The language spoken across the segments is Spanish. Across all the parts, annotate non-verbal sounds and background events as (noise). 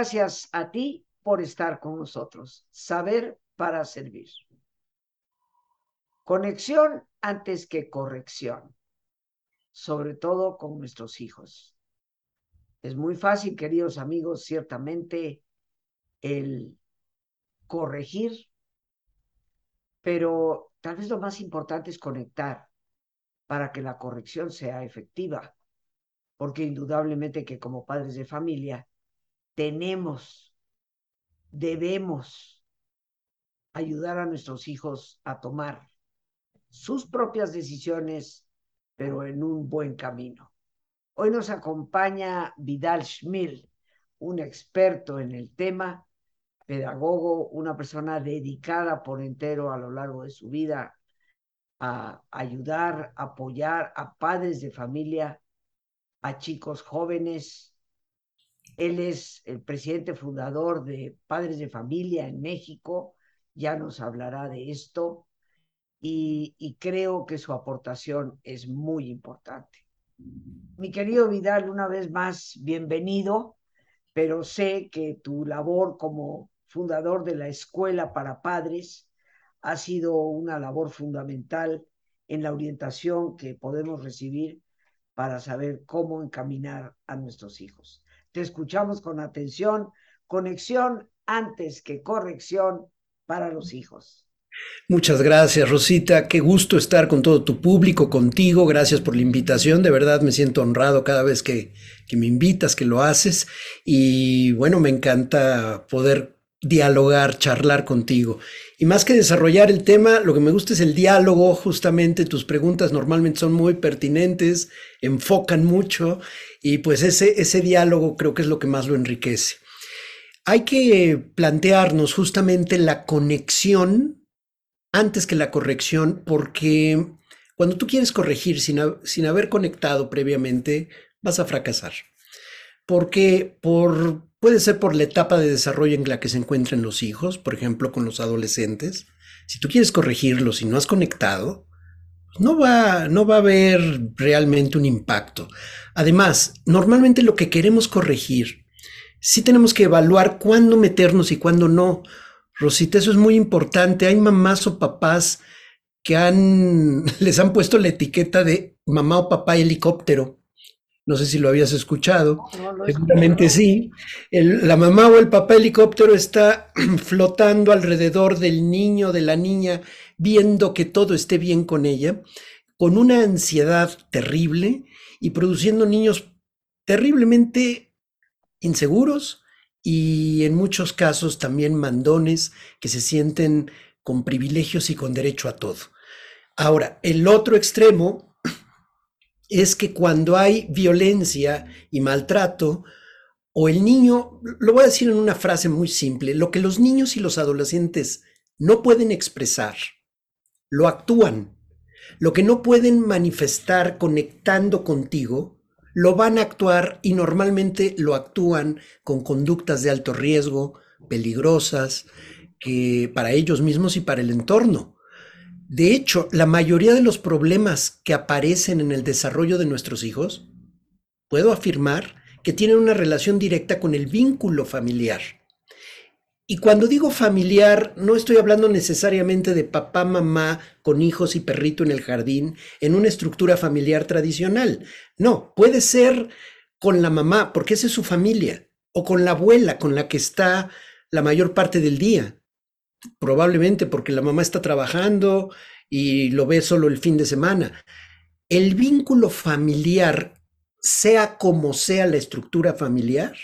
Gracias a ti por estar con nosotros. Saber para servir. Conexión antes que corrección, sobre todo con nuestros hijos. Es muy fácil, queridos amigos, ciertamente, el corregir, pero tal vez lo más importante es conectar para que la corrección sea efectiva, porque indudablemente que como padres de familia tenemos, debemos ayudar a nuestros hijos a tomar sus propias decisiones, pero en un buen camino. Hoy nos acompaña Vidal Schmil, un experto en el tema, pedagogo, una persona dedicada por entero a lo largo de su vida a ayudar, apoyar a padres de familia, a chicos jóvenes. Él es el presidente fundador de Padres de Familia en México, ya nos hablará de esto y, creo que su aportación es muy importante. Mi querido Vidal, una vez más, bienvenido, pero sé que tu labor como fundador de la Escuela para Padres ha sido una labor fundamental en la orientación que podemos recibir para saber cómo encaminar a nuestros hijos. Te escuchamos con atención, conexión antes que corrección para los hijos. Muchas gracias, Rosita. Qué gusto estar con todo tu público, contigo. Gracias por la invitación. De verdad me siento honrado cada vez que, me invitas, que lo haces. Y bueno, me encanta poder dialogar, charlar contigo. Y más que desarrollar el tema, lo que me gusta es el diálogo, justamente tus preguntas normalmente son muy pertinentes, enfocan mucho y pues ese, ese diálogo creo que es lo que más lo enriquece. Hay que plantearnos justamente la conexión antes que la corrección, porque cuando tú quieres corregir sin, sin haber conectado previamente, vas a fracasar. Porque por, puede ser por la etapa de desarrollo en la que se encuentran los hijos, por ejemplo, con los adolescentes. Si tú quieres corregirlos y no has conectado, no va, no va a haber realmente un impacto. Además, normalmente lo que queremos corregir, sí tenemos que evaluar cuándo meternos y cuándo no, Rosita, eso es muy importante. Hay mamás o papás que han, (laughs) les han puesto la etiqueta de mamá o papá helicóptero. No sé si lo habías escuchado. Seguramente sí. la mamá o el papá helicóptero está (clears throat) flotando alrededor del niño, de la niña, viendo que todo esté bien con ella, con una ansiedad terrible y produciendo niños terriblemente inseguros, y en muchos casos también mandones que se sienten con privilegios y con derecho a todo. Ahora, el otro extremo es que cuando hay violencia y maltrato, o el niño, lo voy a decir en una frase muy simple, lo que los niños y los adolescentes no pueden expresar, lo actúan. Lo que no pueden manifestar conectando contigo, lo van a actuar y normalmente lo actúan con conductas de alto riesgo, peligrosas, que para ellos mismos y para el entorno. De hecho, la mayoría de los problemas que aparecen en el desarrollo de nuestros hijos, puedo afirmar que tienen una relación directa con el vínculo familiar. Y cuando digo familiar, no estoy hablando necesariamente de papá, mamá con hijos y perrito en el jardín, en una estructura familiar tradicional. No, puede ser con la mamá, porque esa es su familia, o con la abuela con la que está la mayor parte del día. Probablemente porque la mamá está trabajando y lo ve solo el fin de semana. El vínculo familiar, sea como sea la estructura familiar,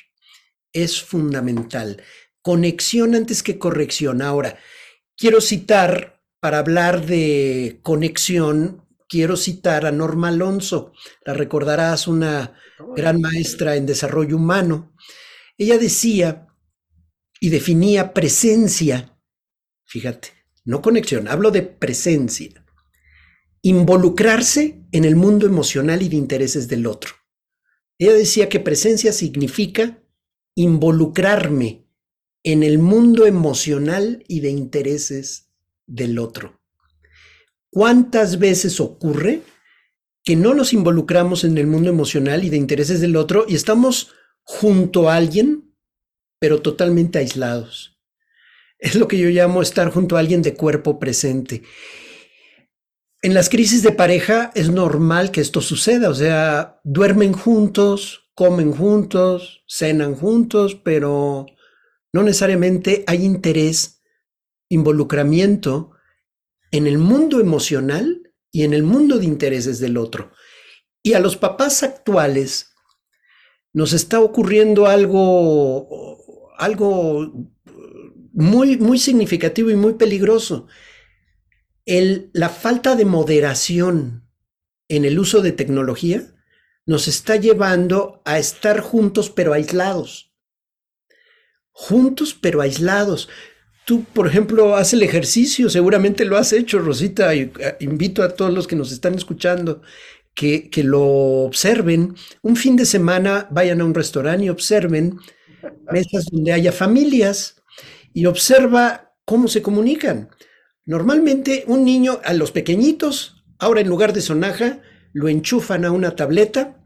es fundamental conexión antes que corrección. Ahora, quiero citar, para hablar de conexión, quiero citar a Norma Alonso, la recordarás, una gran maestra en desarrollo humano. Ella decía y definía presencia, fíjate, no conexión, hablo de presencia, involucrarse en el mundo emocional y de intereses del otro. Ella decía que presencia significa involucrarme en el mundo emocional y de intereses del otro. ¿Cuántas veces ocurre que no nos involucramos en el mundo emocional y de intereses del otro y estamos junto a alguien pero totalmente aislados. Es lo que yo llamo estar junto a alguien de cuerpo presente. En las crisis de pareja es normal que esto suceda, o sea, duermen juntos, comen juntos, cenan juntos, pero no necesariamente hay interés, involucramiento en el mundo emocional y en el mundo de intereses del otro. Y a los papás actuales nos está ocurriendo algo, algo muy, muy significativo y muy peligroso. El, la falta de moderación en el uso de tecnología nos está llevando a estar juntos pero aislados. Juntos pero aislados. Tú, por ejemplo, haces el ejercicio, seguramente lo has hecho, Rosita, eh, invito a todos los que nos están escuchando que, que lo observen. Un fin de semana vayan a un restaurante y observen mesas donde haya familias y observa cómo se comunican. Normalmente un niño, a los pequeñitos, ahora en lugar de sonaja, lo enchufan a una tableta,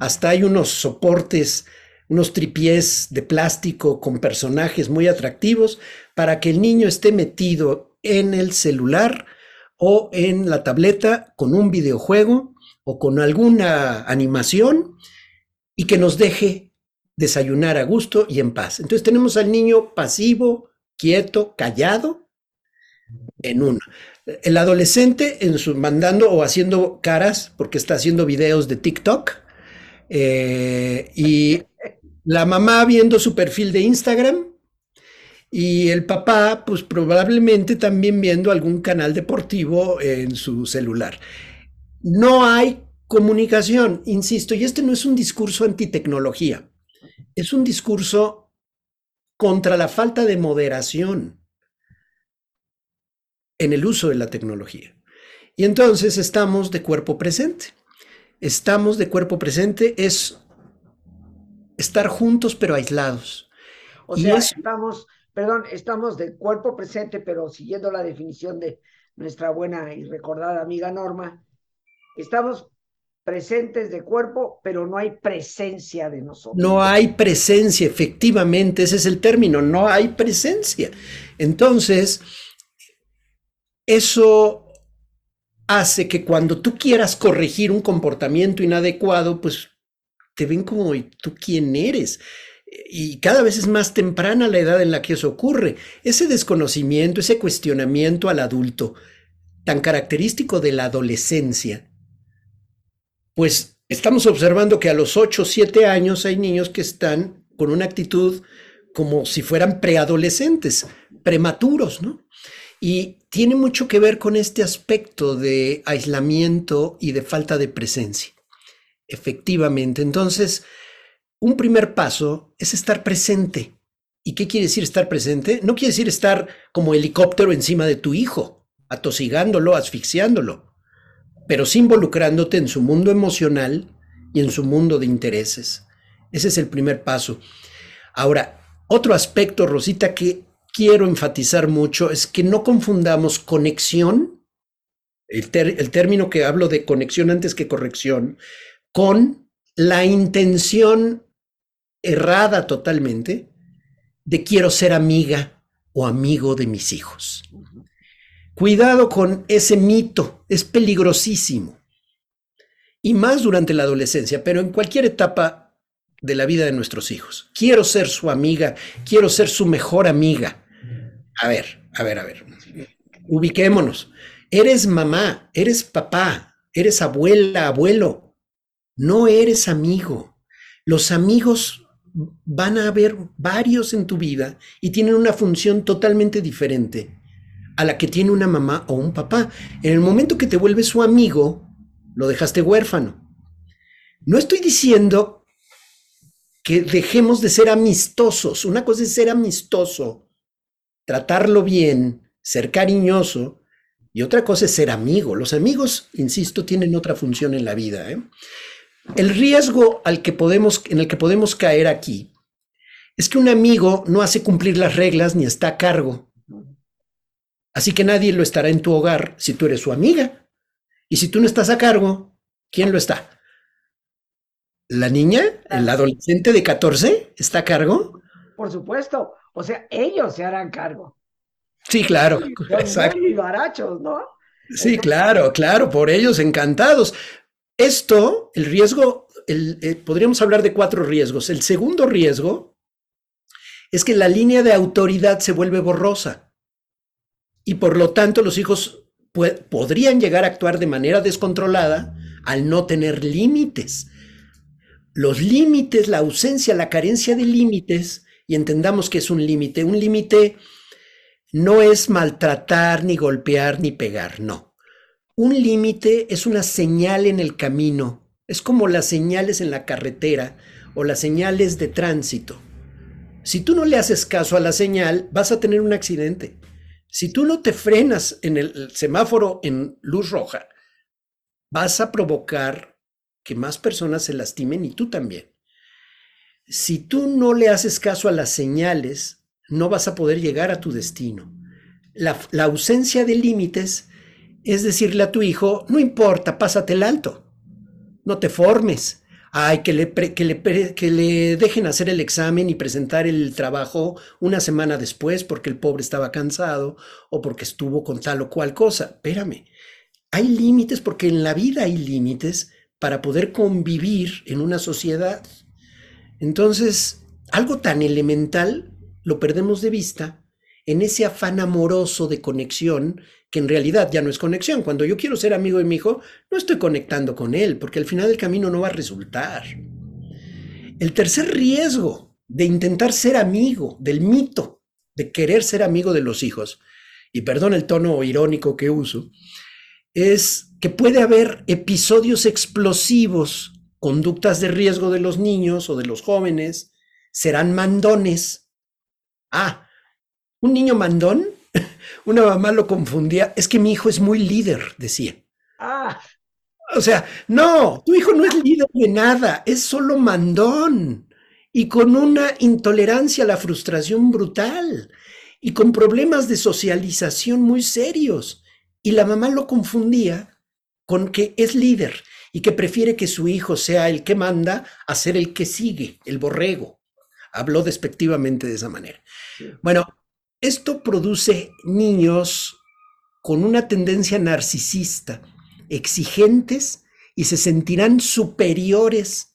hasta hay unos soportes unos tripiés de plástico con personajes muy atractivos para que el niño esté metido en el celular o en la tableta con un videojuego o con alguna animación y que nos deje desayunar a gusto y en paz. Entonces tenemos al niño pasivo, quieto, callado en uno. El adolescente en su mandando o haciendo caras porque está haciendo videos de TikTok eh, y la mamá viendo su perfil de Instagram y el papá, pues probablemente también viendo algún canal deportivo en su celular. No hay comunicación, insisto, y este no es un discurso antitecnología, es un discurso contra la falta de moderación en el uso de la tecnología. Y entonces estamos de cuerpo presente. Estamos de cuerpo presente es estar juntos pero aislados. O sea, estamos, perdón, estamos de cuerpo presente, pero siguiendo la definición de nuestra buena y recordada amiga Norma, estamos presentes de cuerpo, pero no hay presencia de nosotros. No hay presencia, efectivamente, ese es el término, no hay presencia. Entonces, eso hace que cuando tú quieras corregir un comportamiento inadecuado, pues te ven como, ¿y tú quién eres? Y cada vez es más temprana la edad en la que eso ocurre. Ese desconocimiento, ese cuestionamiento al adulto, tan característico de la adolescencia, pues estamos observando que a los 8 o 7 años hay niños que están con una actitud como si fueran preadolescentes, prematuros, ¿no? Y tiene mucho que ver con este aspecto de aislamiento y de falta de presencia. Efectivamente. Entonces, un primer paso es estar presente. ¿Y qué quiere decir estar presente? No quiere decir estar como helicóptero encima de tu hijo, atosigándolo, asfixiándolo, pero sí involucrándote en su mundo emocional y en su mundo de intereses. Ese es el primer paso. Ahora, otro aspecto, Rosita, que quiero enfatizar mucho es que no confundamos conexión, el, el término que hablo de conexión antes que corrección, con la intención errada totalmente de quiero ser amiga o amigo de mis hijos. Cuidado con ese mito, es peligrosísimo. Y más durante la adolescencia, pero en cualquier etapa de la vida de nuestros hijos. Quiero ser su amiga, quiero ser su mejor amiga. A ver, a ver, a ver. Ubiquémonos. Eres mamá, eres papá, eres abuela, abuelo. No eres amigo. Los amigos van a haber varios en tu vida y tienen una función totalmente diferente a la que tiene una mamá o un papá. En el momento que te vuelves su amigo, lo dejaste huérfano. No estoy diciendo que dejemos de ser amistosos. Una cosa es ser amistoso, tratarlo bien, ser cariñoso, y otra cosa es ser amigo. Los amigos, insisto, tienen otra función en la vida. ¿eh? El riesgo al que podemos, en el que podemos caer aquí es que un amigo no hace cumplir las reglas ni está a cargo. Así que nadie lo estará en tu hogar si tú eres su amiga. Y si tú no estás a cargo, ¿quién lo está? ¿La niña? ¿El adolescente de 14 está a cargo? por supuesto. O sea, ellos se harán cargo. Sí, claro. (laughs) Exacto. barachos, ¿no? Sí, claro, claro, por ellos encantados. Esto, el riesgo, eh, podríamos hablar de cuatro riesgos. El segundo riesgo es que la línea de autoridad se vuelve borrosa y por lo tanto los hijos podrían llegar a actuar de manera descontrolada al no tener límites. Los límites, la ausencia, la carencia de límites, y entendamos que es un límite, un límite no es maltratar, ni golpear, ni pegar, no. Un límite es una señal en el camino, es como las señales en la carretera o las señales de tránsito. Si tú no le haces caso a la señal, vas a tener un accidente. Si tú no te frenas en el semáforo en luz roja, vas a provocar que más personas se lastimen y tú también. Si tú no le haces caso a las señales, no vas a poder llegar a tu destino. La, ausencia de límites es decirle a tu hijo, no importa, pásate el alto, no te formes, Ay, que le, que, le, que le dejen hacer el examen y presentar el trabajo una semana después porque el pobre estaba cansado o porque estuvo con tal o cual cosa. Espérame, hay límites porque en la vida hay límites para poder convivir en una sociedad. Entonces, algo tan elemental lo perdemos de vista en ese afán amoroso de conexión que en realidad ya no es conexión. Cuando yo quiero ser amigo de mi hijo, no estoy conectando con él, porque al final del camino no va a resultar. El tercer riesgo de intentar ser amigo, del mito de querer ser amigo de los hijos, y perdón el tono irónico que uso, es que puede haber episodios explosivos, conductas de riesgo de los niños o de los jóvenes, serán mandones. Ah, un niño mandón (laughs) una mamá lo confundía, es que mi hijo es muy líder, decía. Ah. O sea, no, tu hijo no es líder de nada, es solo mandón y con una intolerancia a la frustración brutal y con problemas de socialización muy serios. Y la mamá lo confundía con que es líder y que prefiere que su hijo sea el que manda a ser el que sigue, el borrego. Habló despectivamente de esa manera. Bueno, esto produce niños con una tendencia narcisista, exigentes y se sentirán superiores,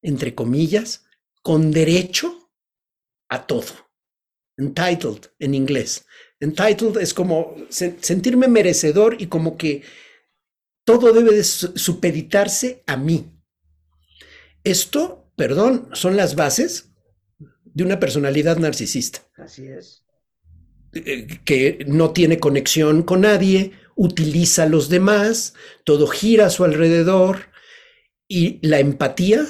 entre comillas, con derecho a todo. Entitled en inglés. Entitled es como sentirme merecedor y como que todo debe de supeditarse a mí. Esto, perdón, son las bases de una personalidad narcisista. Así es que no tiene conexión con nadie, utiliza a los demás, todo gira a su alrededor y la empatía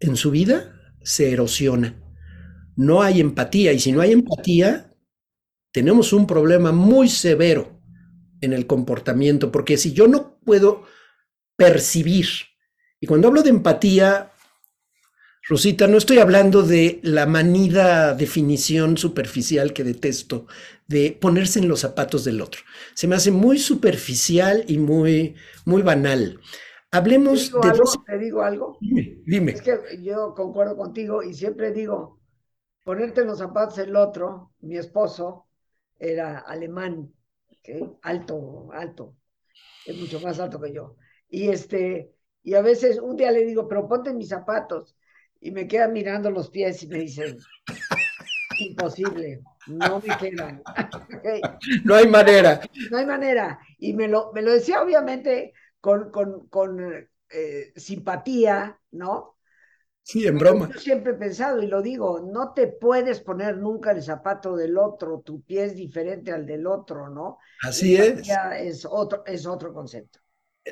en su vida se erosiona. No hay empatía y si no hay empatía, tenemos un problema muy severo en el comportamiento, porque si yo no puedo percibir, y cuando hablo de empatía, Rosita, no estoy hablando de la manida definición superficial que detesto, de ponerse en los zapatos del otro. Se me hace muy superficial y muy, muy banal. Hablemos ¿Te de... Algo, ¿Te digo algo? Dime, Es que yo concuerdo contigo y siempre digo, ponerte en los zapatos del otro, mi esposo era alemán, alto, alto, es mucho más alto que yo. Y este, y a veces un día le digo, pero ponte mis zapatos y me queda mirando los pies y me dice, imposible, no me quedan. (laughs) No hay manera. No hay manera. Y me lo, me lo decía obviamente con, con, con eh, simpatía, ¿no? Sí, en broma. Yo siempre he pensado y lo digo, no te puedes poner nunca el zapato del otro, tu pie es diferente al del otro, ¿no? Así es. Es otro, es otro concepto.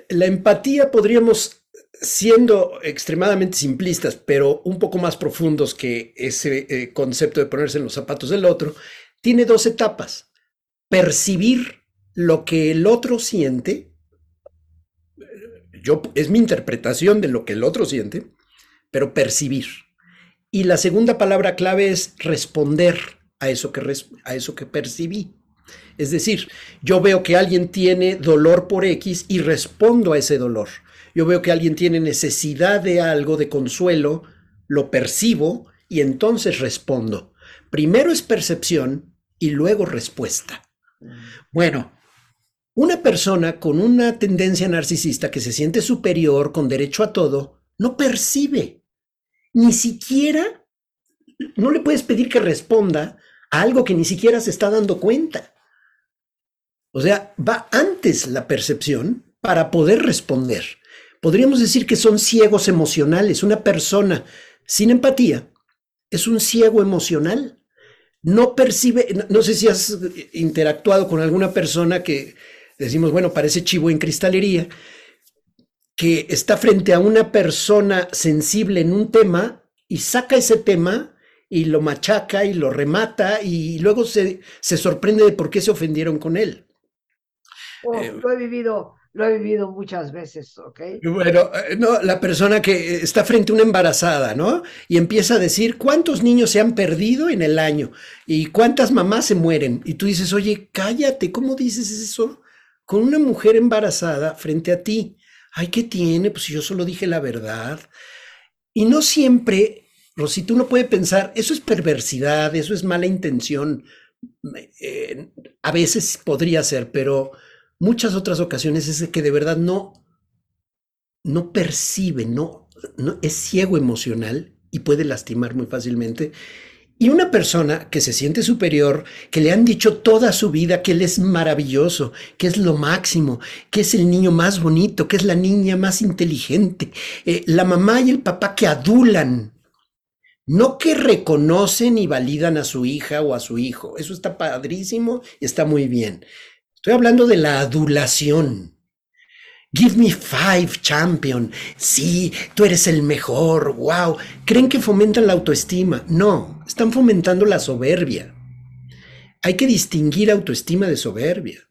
La empatía podríamos siendo extremadamente simplistas, pero un poco más profundos que ese eh, concepto de ponerse en los zapatos del otro, tiene dos etapas. Percibir lo que el otro siente, yo, es mi interpretación de lo que el otro siente, pero percibir. Y la segunda palabra clave es responder a eso que, a eso que percibí. Es decir, yo veo que alguien tiene dolor por X y respondo a ese dolor yo veo que alguien tiene necesidad de algo, de consuelo, lo percibo y entonces respondo. Primero es percepción y luego respuesta. Bueno, una persona con una tendencia narcisista que se siente superior, con derecho a todo, no percibe, ni siquiera, no le puedes pedir que responda a algo que ni siquiera se está dando cuenta. O sea, va antes la percepción para poder responder. Podríamos decir que son ciegos emocionales. Una persona sin empatía es un ciego emocional. No percibe, no sé si has interactuado con alguna persona que decimos, bueno, parece chivo en cristalería, que está frente a una persona sensible en un tema y saca ese tema y lo machaca y lo remata y luego se, se sorprende de por qué se ofendieron con él. Oh, eh, lo he vivido, lo he vivido muchas veces, ¿ok? Bueno, eh, no, la persona que está frente a una embarazada, ¿no? Y empieza a decir cuántos niños se han perdido en el año y cuántas mamás se mueren. Y tú dices, oye, cállate, ¿cómo dices eso? con una mujer embarazada frente a ti. Ay, ¿qué tiene? Pues yo solo dije la verdad. Y no siempre, Rosita, uno puede pensar, eso es perversidad, eso es mala intención. Eh, a veces podría ser, pero muchas otras ocasiones es que de verdad no, no percibe, no, no es ciego emocional y puede lastimar muy fácilmente. Y una persona que se siente superior, que le han dicho toda su vida que él es maravilloso, que es lo máximo, que es el niño más bonito, que es la niña más inteligente, eh, la mamá y el papá que adulan, no que reconocen y validan a su hija o a su hijo. Eso está padrísimo está muy bien. Estoy hablando de la adulación. Give me five, champion. Sí, tú eres el mejor. Wow. ¿Creen que fomentan la autoestima? No, están fomentando la soberbia. Hay que distinguir autoestima de soberbia.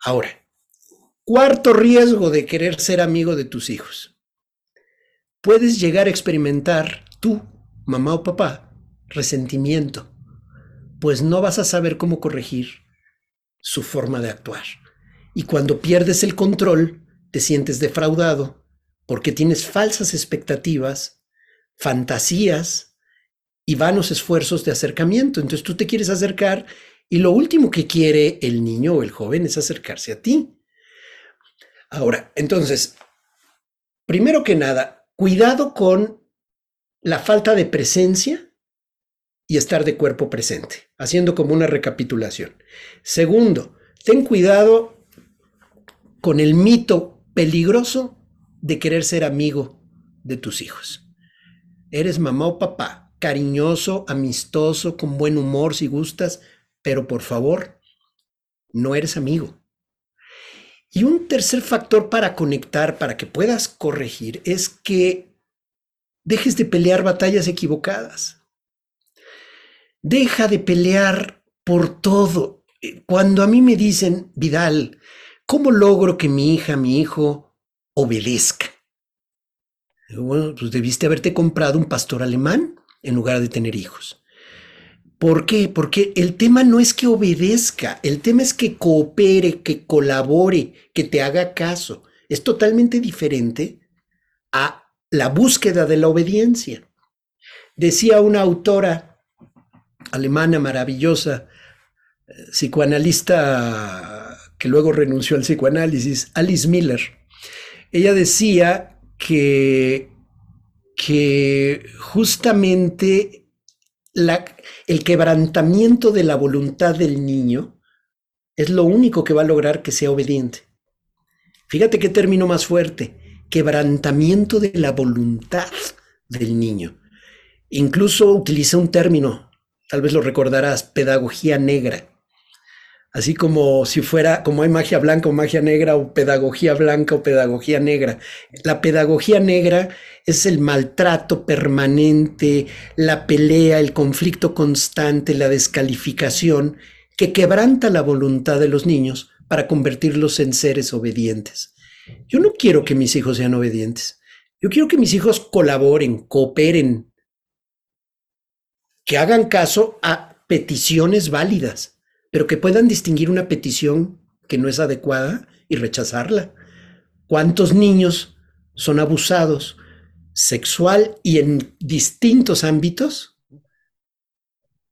Ahora, cuarto riesgo de querer ser amigo de tus hijos. Puedes llegar a experimentar tú, mamá o papá, resentimiento, pues no vas a saber cómo corregir su forma de actuar. Y cuando pierdes el control, te sientes defraudado porque tienes falsas expectativas, fantasías y vanos esfuerzos de acercamiento. Entonces tú te quieres acercar y lo último que quiere el niño o el joven es acercarse a ti. Ahora, entonces, primero que nada, cuidado con la falta de presencia y estar de cuerpo presente, haciendo como una recapitulación. Segundo, ten cuidado con el mito peligroso de querer ser amigo de tus hijos. Eres mamá o papá, cariñoso, amistoso, con buen humor si gustas, pero por favor, no eres amigo. Y un tercer factor para conectar, para que puedas corregir, es que dejes de pelear batallas equivocadas. Deja de pelear por todo. Cuando a mí me dicen, Vidal, ¿Cómo logro que mi hija, mi hijo, obedezca? Bueno, pues debiste haberte comprado un pastor alemán en lugar de tener hijos. ¿Por qué? Porque el tema no es que obedezca, el tema es que coopere, que colabore, que te haga caso. Es totalmente diferente a la búsqueda de la obediencia. Decía una autora alemana maravillosa, psicoanalista que luego renunció al psicoanálisis, Alice Miller. Ella decía que, que justamente la, el quebrantamiento de la voluntad del niño es lo único que va a lograr que sea obediente. Fíjate qué término más fuerte, quebrantamiento de la voluntad del niño. Incluso utiliza un término, tal vez lo recordarás, pedagogía negra así como si fuera, como hay magia blanca o magia negra o pedagogía blanca o pedagogía negra. La pedagogía negra es el maltrato permanente, la pelea, el conflicto constante, la descalificación que quebranta la voluntad de los niños para convertirlos en seres obedientes. Yo no quiero que mis hijos sean obedientes. Yo quiero que mis hijos colaboren, cooperen, que hagan caso a peticiones válidas pero que puedan distinguir una petición que no es adecuada y rechazarla. ¿Cuántos niños son abusados sexual y en distintos ámbitos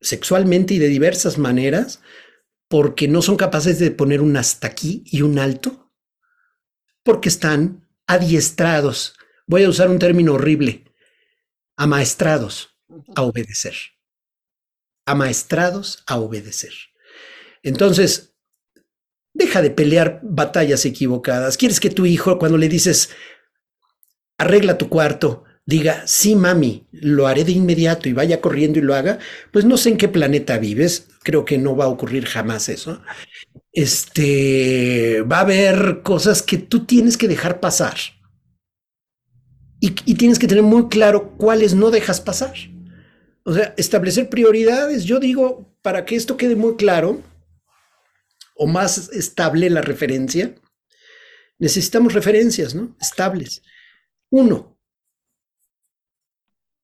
sexualmente y de diversas maneras porque no son capaces de poner un hasta aquí y un alto, porque están adiestrados, voy a usar un término horrible, amaestrados a obedecer. Amaestrados a obedecer. Entonces, deja de pelear batallas equivocadas. ¿Quieres que tu hijo, cuando le dices, arregla tu cuarto, diga, sí, mami, lo haré de inmediato y vaya corriendo y lo haga, pues no sé en qué planeta vives, creo que no va a ocurrir jamás eso. Este, va a haber cosas que tú tienes que dejar pasar. Y, y tienes que tener muy claro cuáles no dejas pasar. O sea, establecer prioridades, yo digo, para que esto quede muy claro o más estable la referencia, necesitamos referencias, ¿no? Estables. Uno,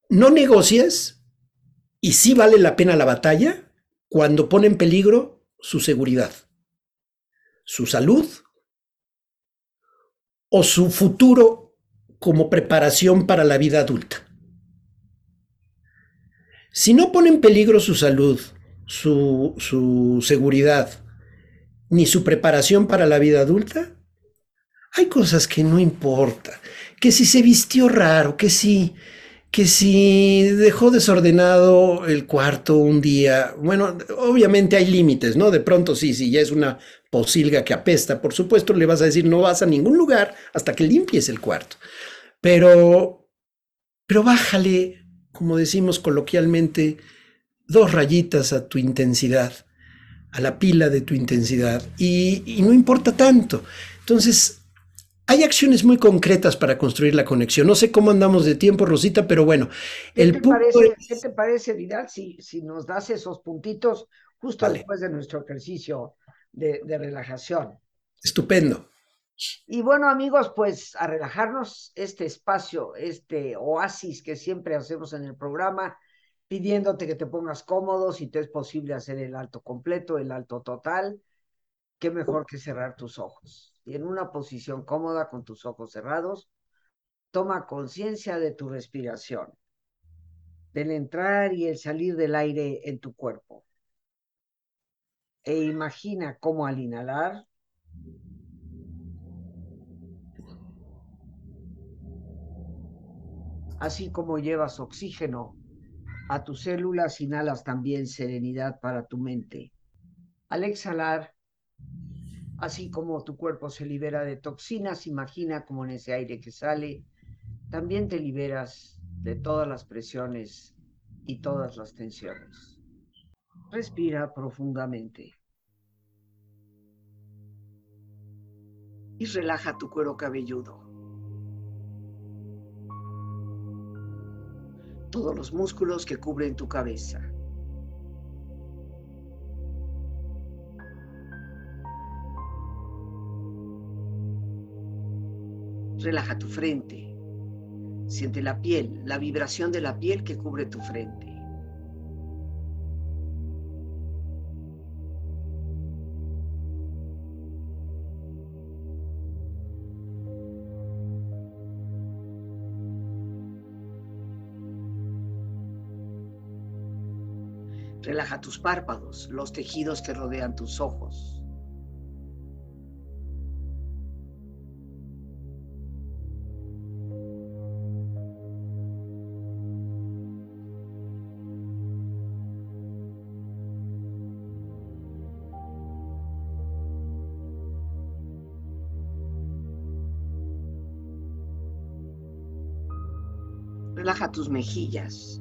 no negocies y sí vale la pena la batalla cuando pone en peligro su seguridad, su salud o su futuro como preparación para la vida adulta. Si no pone en peligro su salud, su, su seguridad, ni su preparación para la vida adulta, hay cosas que no importa. Que si se vistió raro, que si que si dejó desordenado el cuarto un día, bueno, obviamente hay límites, ¿no? De pronto sí, si ya es una posilga que apesta, por supuesto le vas a decir no vas a ningún lugar hasta que limpies el cuarto. Pero, pero bájale, como decimos coloquialmente, dos rayitas a tu intensidad, a la pila de tu intensidad, y, y no importa tanto. Entonces, hay acciones muy concretas para construir la conexión. No sé cómo andamos de tiempo, Rosita, pero bueno. ¿Qué, el te, parece, ¿qué te parece, Vidal, si, si, nos das esos puntitos justo vale. después de nuestro ejercicio de, de relajación? Estupendo. Y bueno, amigos, pues a relajarnos este espacio, este oasis que siempre hacemos en el programa, pidiéndote que te pongas cómodo, si te es posible hacer el alto completo, el alto total, qué mejor que cerrar tus ojos y en una posición cómoda con tus ojos cerrados, toma conciencia de tu respiración, del entrar y el salir del aire en tu cuerpo. E imagina cómo al inhalar, así como llevas oxígeno a tus células, inhalas también serenidad para tu mente. Al exhalar, Así como tu cuerpo se libera de toxinas, imagina como en ese aire que sale, también te liberas de todas las presiones y todas las tensiones. Respira profundamente. Y relaja tu cuero cabelludo. Todos los músculos que cubren tu cabeza. Relaja tu frente. Siente la piel, la vibración de la piel que cubre tu frente. Relaja tus párpados, los tejidos que rodean tus ojos. Relaja tus mejillas,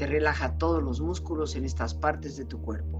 que relaja todos los músculos en estas partes de tu cuerpo.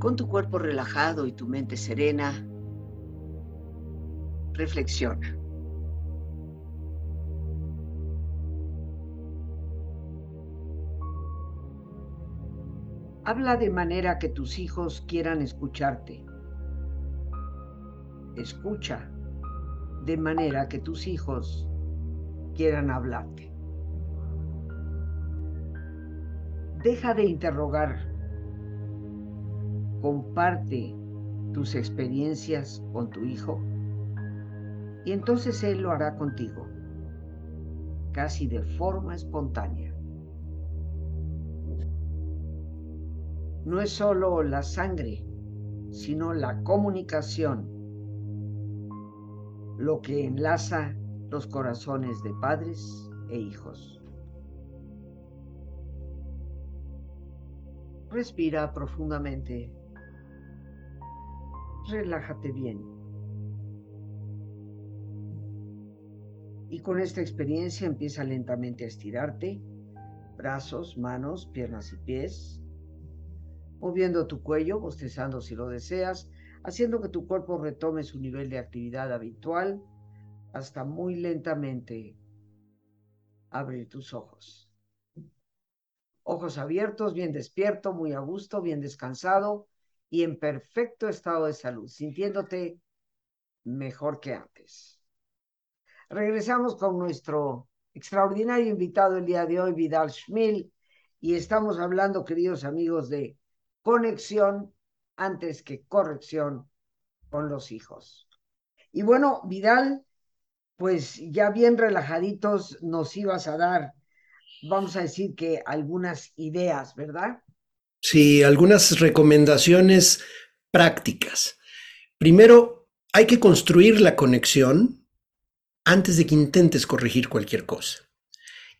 Con tu cuerpo relajado y tu mente serena, reflexiona. Habla de manera que tus hijos quieran escucharte. Escucha de manera que tus hijos quieran hablarte. Deja de interrogar comparte tus experiencias con tu hijo y entonces él lo hará contigo, casi de forma espontánea. No es solo la sangre, sino la comunicación, lo que enlaza los corazones de padres e hijos. Respira profundamente relájate bien. Y con esta experiencia empieza lentamente a estirarte, brazos, manos, piernas y pies, moviendo tu cuello, bostezando si lo deseas, haciendo que tu cuerpo retome su nivel de actividad habitual hasta muy lentamente abrir tus ojos. Ojos abiertos, bien despierto, muy a gusto, bien descansado y en perfecto estado de salud, sintiéndote mejor que antes. Regresamos con nuestro extraordinario invitado el día de hoy, Vidal Schmil, y estamos hablando, queridos amigos, de conexión antes que corrección con los hijos. Y bueno, Vidal, pues ya bien relajaditos nos ibas a dar, vamos a decir que algunas ideas, ¿verdad? Sí, algunas recomendaciones prácticas. Primero, hay que construir la conexión antes de que intentes corregir cualquier cosa.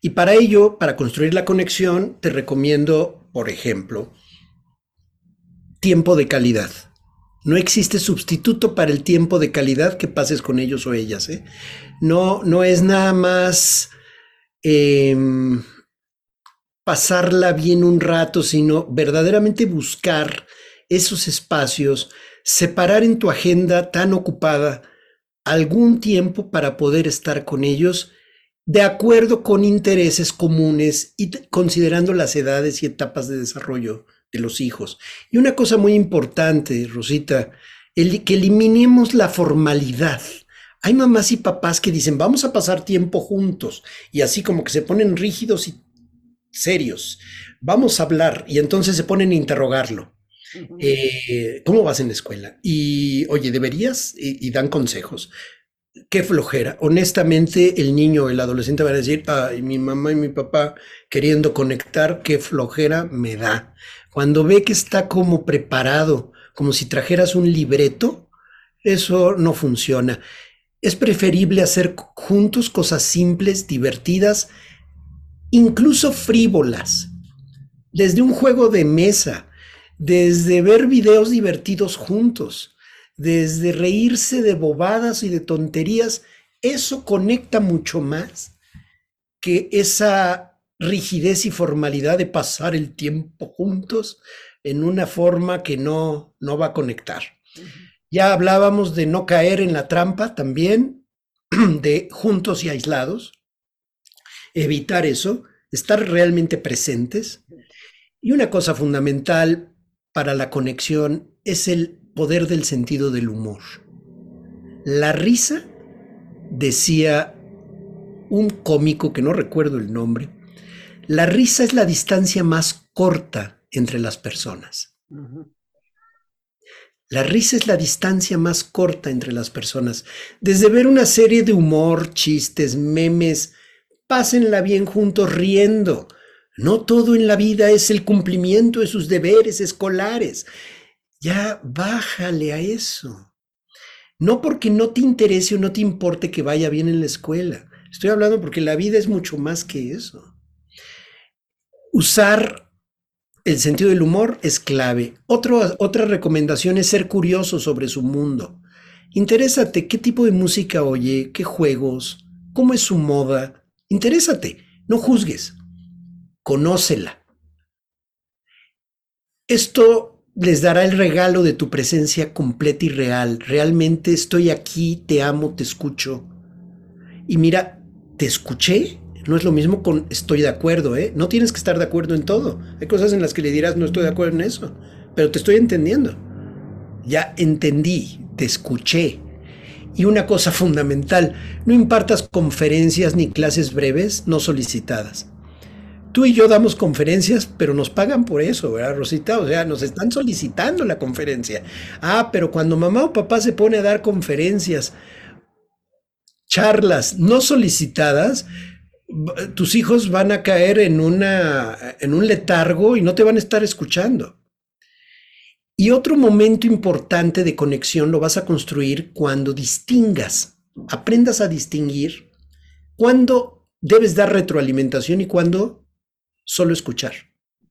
Y para ello, para construir la conexión, te recomiendo, por ejemplo, tiempo de calidad. No existe sustituto para el tiempo de calidad que pases con ellos o ellas. ¿eh? No, no es nada más em, pasarla bien un rato, sino verdaderamente buscar esos espacios, separar en tu agenda tan ocupada algún tiempo para poder estar con ellos de acuerdo con intereses comunes y considerando las edades y etapas de desarrollo de los hijos. Y una cosa muy importante, Rosita, el, que eliminemos la formalidad. Hay mamás y papás que dicen, vamos a pasar tiempo juntos, y así como que se ponen rígidos y serios. Vamos a hablar, y entonces se ponen a interrogarlo. Eh, ¿Cómo vas en la escuela? Y, oye, ¿deberías? Y, dan consejos. Qué flojera. Honestamente, el niño, el adolescente va a decir, ay, mi mamá y mi papá queriendo conectar, qué flojera me da. Cuando ve que está como preparado, como si trajeras un libreto, eso no funciona. Es preferible hacer juntos cosas simples, divertidas, incluso frívolas. Desde un juego de mesa, desde ver videos divertidos juntos, desde reírse de bobadas y de tonterías, eso conecta mucho más que esa rigidez y formalidad de pasar el tiempo juntos en una forma que no, no va a conectar. Ya hablábamos de no caer en la trampa también, (clears throat) de juntos y aislados, evitar eso, estar realmente presentes. Y una cosa fundamental para la conexión es el poder del sentido del humor. La risa, decía un cómico que no recuerdo el nombre, la risa es la distancia más corta entre las personas. La risa es la distancia más corta entre las personas. Desde ver una serie de humor, chistes, memes, pásenla bien juntos riendo, no todo en la vida es el cumplimiento de sus deberes escolares. Ya bájale a eso. No porque no te interese o no te importe que vaya bien en la escuela. Estoy hablando porque la vida es mucho más que eso. Usar el sentido del humor es clave. otra recomendación es ser curioso sobre su mundo. Interésate qué tipo de música oye, qué juegos, cómo es su moda. Interésate, no juzgues conócela. Esto les dará el regalo de tu presencia completa y real. Realmente estoy aquí, te amo, te escucho. Y mira, te escuché. No es lo mismo con estoy de acuerdo, ¿eh? No tienes que estar de acuerdo en todo. Hay cosas en las que le dirás no estoy de acuerdo en eso, pero te estoy entendiendo. Ya entendí, te escuché. Y una cosa fundamental, no impartas conferencias ni clases breves no solicitadas tú y yo damos conferencias, pero nos pagan por eso, ¿verdad, Rosita? O sea, nos están solicitando la conferencia. Ah, pero cuando mamá o papá se pone a dar conferencias, charlas no solicitadas, tus hijos van a caer en, una, en un letargo y no te van a estar escuchando. Y otro momento importante de conexión lo vas a construir cuando distingas, aprendas a distinguir cuándo debes dar retroalimentación y cuándo solo escuchar,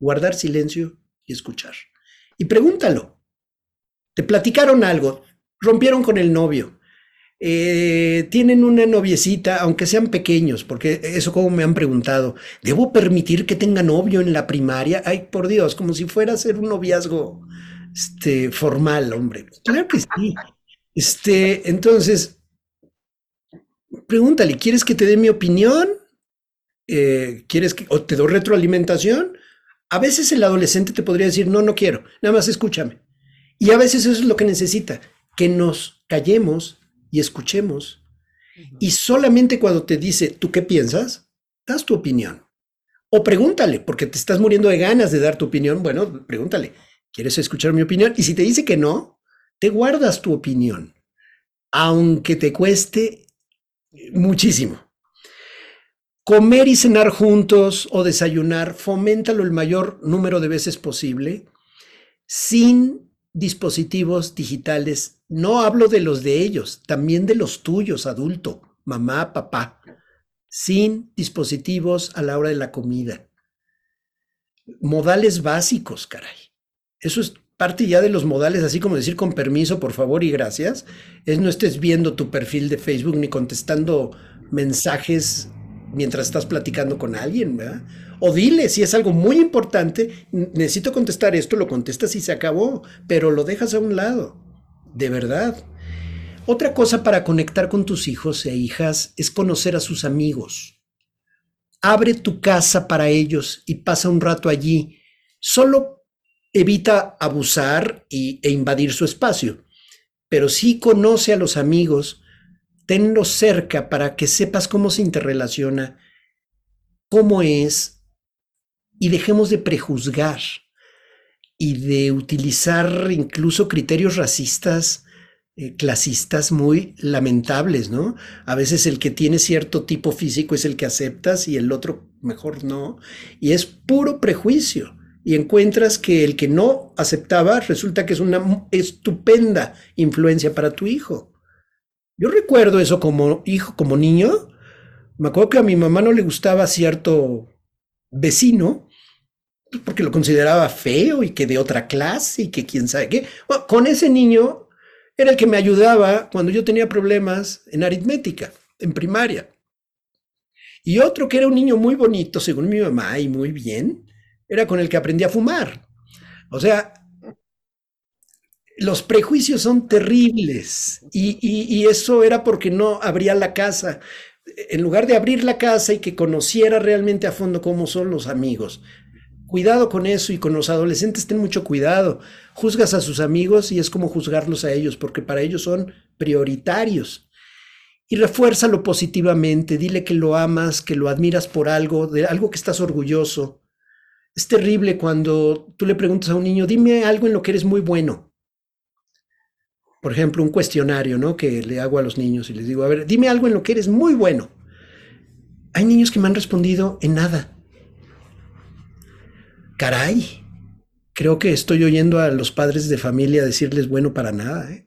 guardar silencio y escuchar. Y pregúntalo. Te platicaron algo, rompieron con el novio, eh, tienen una noviecita, aunque sean pequeños, porque eso como me han preguntado, ¿debo permitir que tenga novio en la primaria? Ay, por Dios, como si fuera a ser un noviazgo este, formal, hombre. Claro que sí. Este, entonces, pregúntale, ¿quieres que te dé mi opinión? Eh, ¿quieres que o te doy retroalimentación? A veces el adolescente te podría decir, no, no quiero, nada más escúchame. Y a veces eso es lo que necesita, que nos callemos y escuchemos Y solamente cuando te dice, ¿tú qué piensas? Das tu opinión. O pregúntale, porque te estás muriendo de ganas de dar tu opinión. Bueno, pregúntale, ¿quieres escuchar mi opinión? Y si te dice que no, te guardas tu opinión, aunque te cueste muchísimo. Comer y cenar juntos o desayunar, foméntalo el mayor número de veces posible sin dispositivos digitales. No hablo de los de ellos, también de los tuyos, adulto, mamá, papá, sin dispositivos a la hora de la comida. Modales básicos, caray. Eso es parte ya de los modales, así como decir con permiso, por favor y gracias. Es no estés viendo tu perfil de Facebook ni contestando mensajes mientras estás platicando con alguien, ¿verdad? O dile, si es algo muy importante, necesito contestar esto, lo contestas y se acabó, pero lo dejas a un lado, de verdad. Otra cosa para conectar con tus hijos e hijas es conocer a sus amigos. Abre tu casa para ellos y pasa un rato allí. Solo evita abusar y, e invadir su espacio, pero sí conoce a los amigos tenlo cerca para que sepas cómo se interrelaciona, cómo es, y dejemos de prejuzgar y de utilizar incluso criterios racistas, eh, clasistas muy lamentables, ¿no? A veces el que tiene cierto tipo físico es el que aceptas y el otro mejor no, y es puro prejuicio. Y encuentras que el que no aceptaba resulta que es una estupenda influencia para tu hijo. Yo recuerdo eso como hijo, como niño. Me acuerdo que a mi mamá no le gustaba cierto vecino pues, porque lo consideraba feo y que de otra clase y que quién sabe qué. con ese niño era el que me ayudaba cuando yo tenía problemas en aritmética, en primaria. Y otro que era un niño muy bonito, según mi mamá, y muy bien, era con el que aprendí a fumar. O sea, los prejuicios son terribles y, eso era porque no abría la casa. En lugar de abrir la casa y que conociera realmente a fondo cómo son los amigos. Cuidado con eso y con los adolescentes ten mucho cuidado. Juzgas a sus amigos y es como juzgarlos a ellos porque para ellos son prioritarios. Y refuérzalo positivamente, dile que lo amas, que lo admiras por algo, de algo que estás orgulloso. Es terrible cuando tú le preguntas a un niño, dime algo en lo que eres muy bueno por ejemplo, un cuestionario, ¿no? Que le hago a los niños y les digo, a ver, dime algo en lo que eres muy bueno. Hay niños que me han respondido en nada. Caray, creo que estoy oyendo a los padres de familia decirles bueno para nada, ¿eh?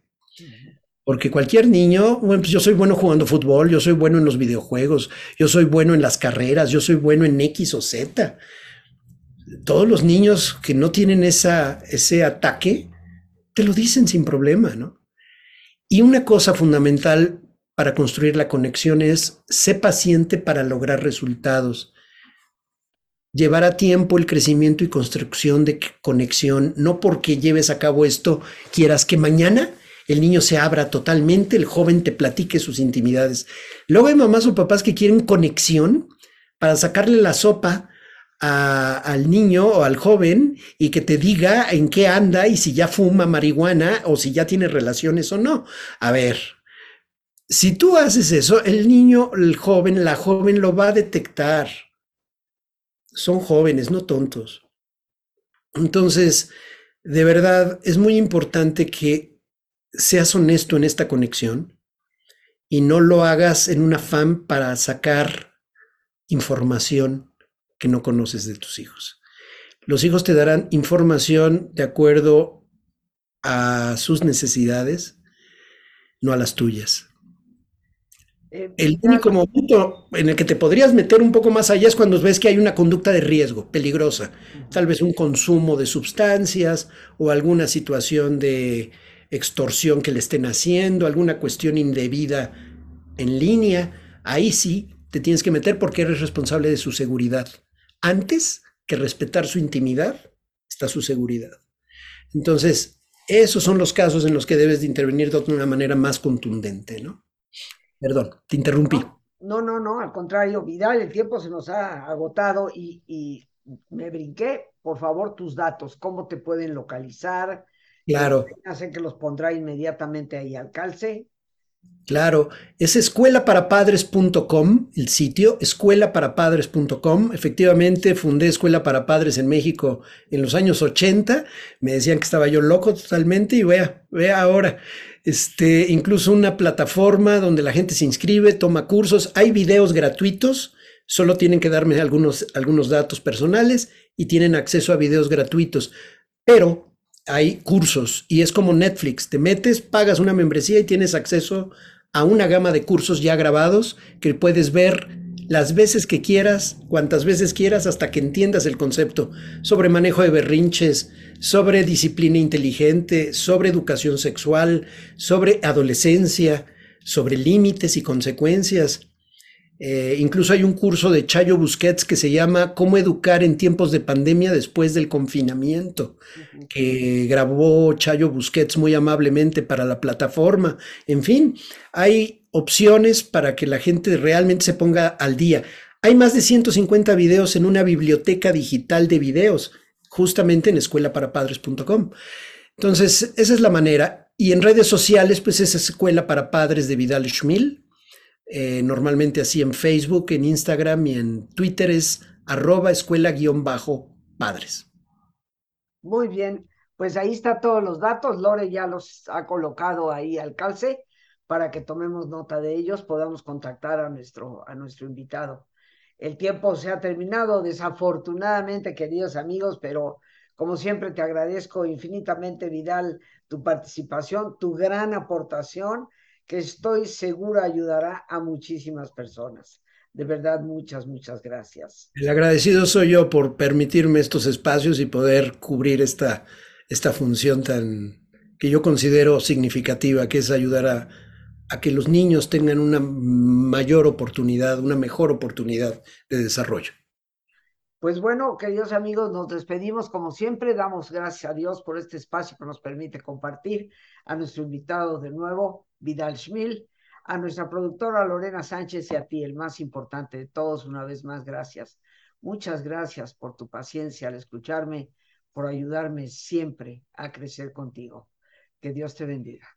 Porque cualquier niño, bueno, pues yo soy bueno jugando fútbol, yo soy bueno en los videojuegos, yo soy bueno en las carreras, yo soy bueno en X o Z. Todos los niños que no tienen esa, ese ataque, te lo dicen sin problema, ¿no? Y una cosa fundamental para construir la conexión es ser paciente para lograr resultados. Llevar a tiempo el crecimiento y construcción de conexión, no porque lleves a cabo esto quieras que mañana el niño se abra totalmente, el joven te platique sus intimidades. Luego hay mamás o papás que quieren conexión para sacarle la sopa al niño o al joven y que te diga en qué anda y si ya fuma marihuana o si ya tiene relaciones o no. A ver, si tú haces eso, el niño, el joven, la joven lo va a detectar. Son jóvenes, no tontos. Entonces, de verdad, es muy importante que seas honesto en esta conexión y no lo hagas en un afán para sacar información que no conoces de tus hijos. Los hijos te darán información de acuerdo a sus necesidades, no a las tuyas. Eh, el único momento en el que te podrías meter un poco más allá es cuando ves que hay una conducta de riesgo peligrosa, tal vez un consumo de sustancias o alguna situación de extorsión que le estén haciendo, alguna cuestión indebida en línea. Ahí sí te tienes que meter porque eres responsable de su seguridad antes que respetar su intimidad, está su seguridad. Entonces, esos son los casos en los que debes de intervenir de una manera más contundente, ¿no? Perdón, te interrumpí. No, no, no, al contrario, Vidal, el tiempo se nos ha agotado y, me brinqué. Por favor, tus datos, cómo te pueden localizar. Claro. Hacen que los pondrá inmediatamente ahí al calce. Claro, es escuelaparapadres.com, el sitio, escuelaparapadres.com. Efectivamente, fundé Escuela para Padres en México en los años 80. Me decían que estaba yo loco totalmente y vea, vea ahora. Este, incluso una plataforma donde la gente se inscribe, toma cursos. Hay videos gratuitos, solo tienen que darme algunos, algunos datos personales y tienen acceso a videos gratuitos. Pero hay cursos y es como Netflix. Te metes, pagas una membresía y tienes acceso a una gama de cursos ya grabados que puedes ver las veces que quieras, cuantas veces quieras, hasta que entiendas el concepto sobre manejo de berrinches, sobre disciplina inteligente, sobre educación sexual, sobre adolescencia, sobre límites y consecuencias. Eh, incluso hay un curso de Chayo Busquets que se llama Cómo educar en tiempos de pandemia después del confinamiento, que grabó Chayo Busquets muy amablemente para la plataforma. En fin, hay opciones para que la gente realmente se ponga al día. Hay más de 150 videos en una biblioteca digital de videos, justamente en escuelaparapadres.com. Entonces, esa es la manera. Y en redes sociales, pues es Escuela para Padres de Vidal Schmil eh, normalmente así en Facebook, en Instagram y en Twitter es arroba escuela-padres. Muy bien, pues ahí está todos los datos. Lore ya los ha colocado ahí al calce para que tomemos nota de ellos, podamos contactar a nuestro, a nuestro invitado. El tiempo se ha terminado, desafortunadamente, queridos amigos, pero como siempre te agradezco infinitamente, Vidal, tu participación, tu gran aportación que estoy segura ayudará a muchísimas personas. De verdad, muchas, muchas gracias. El agradecido soy yo por permitirme estos espacios y poder cubrir esta, esta función tan que yo considero significativa, que es ayudar a, a que los niños tengan una mayor oportunidad, una mejor oportunidad de desarrollo. Pues bueno, queridos amigos, nos despedimos como siempre. Damos gracias a Dios por este espacio que nos permite compartir a nuestro invitado de nuevo, Vidal Schmil, a nuestra productora Lorena Sánchez y a ti, el más importante de todos, una vez más, gracias. Muchas gracias por tu paciencia al escucharme, por ayudarme siempre a crecer contigo. Que Dios te bendiga.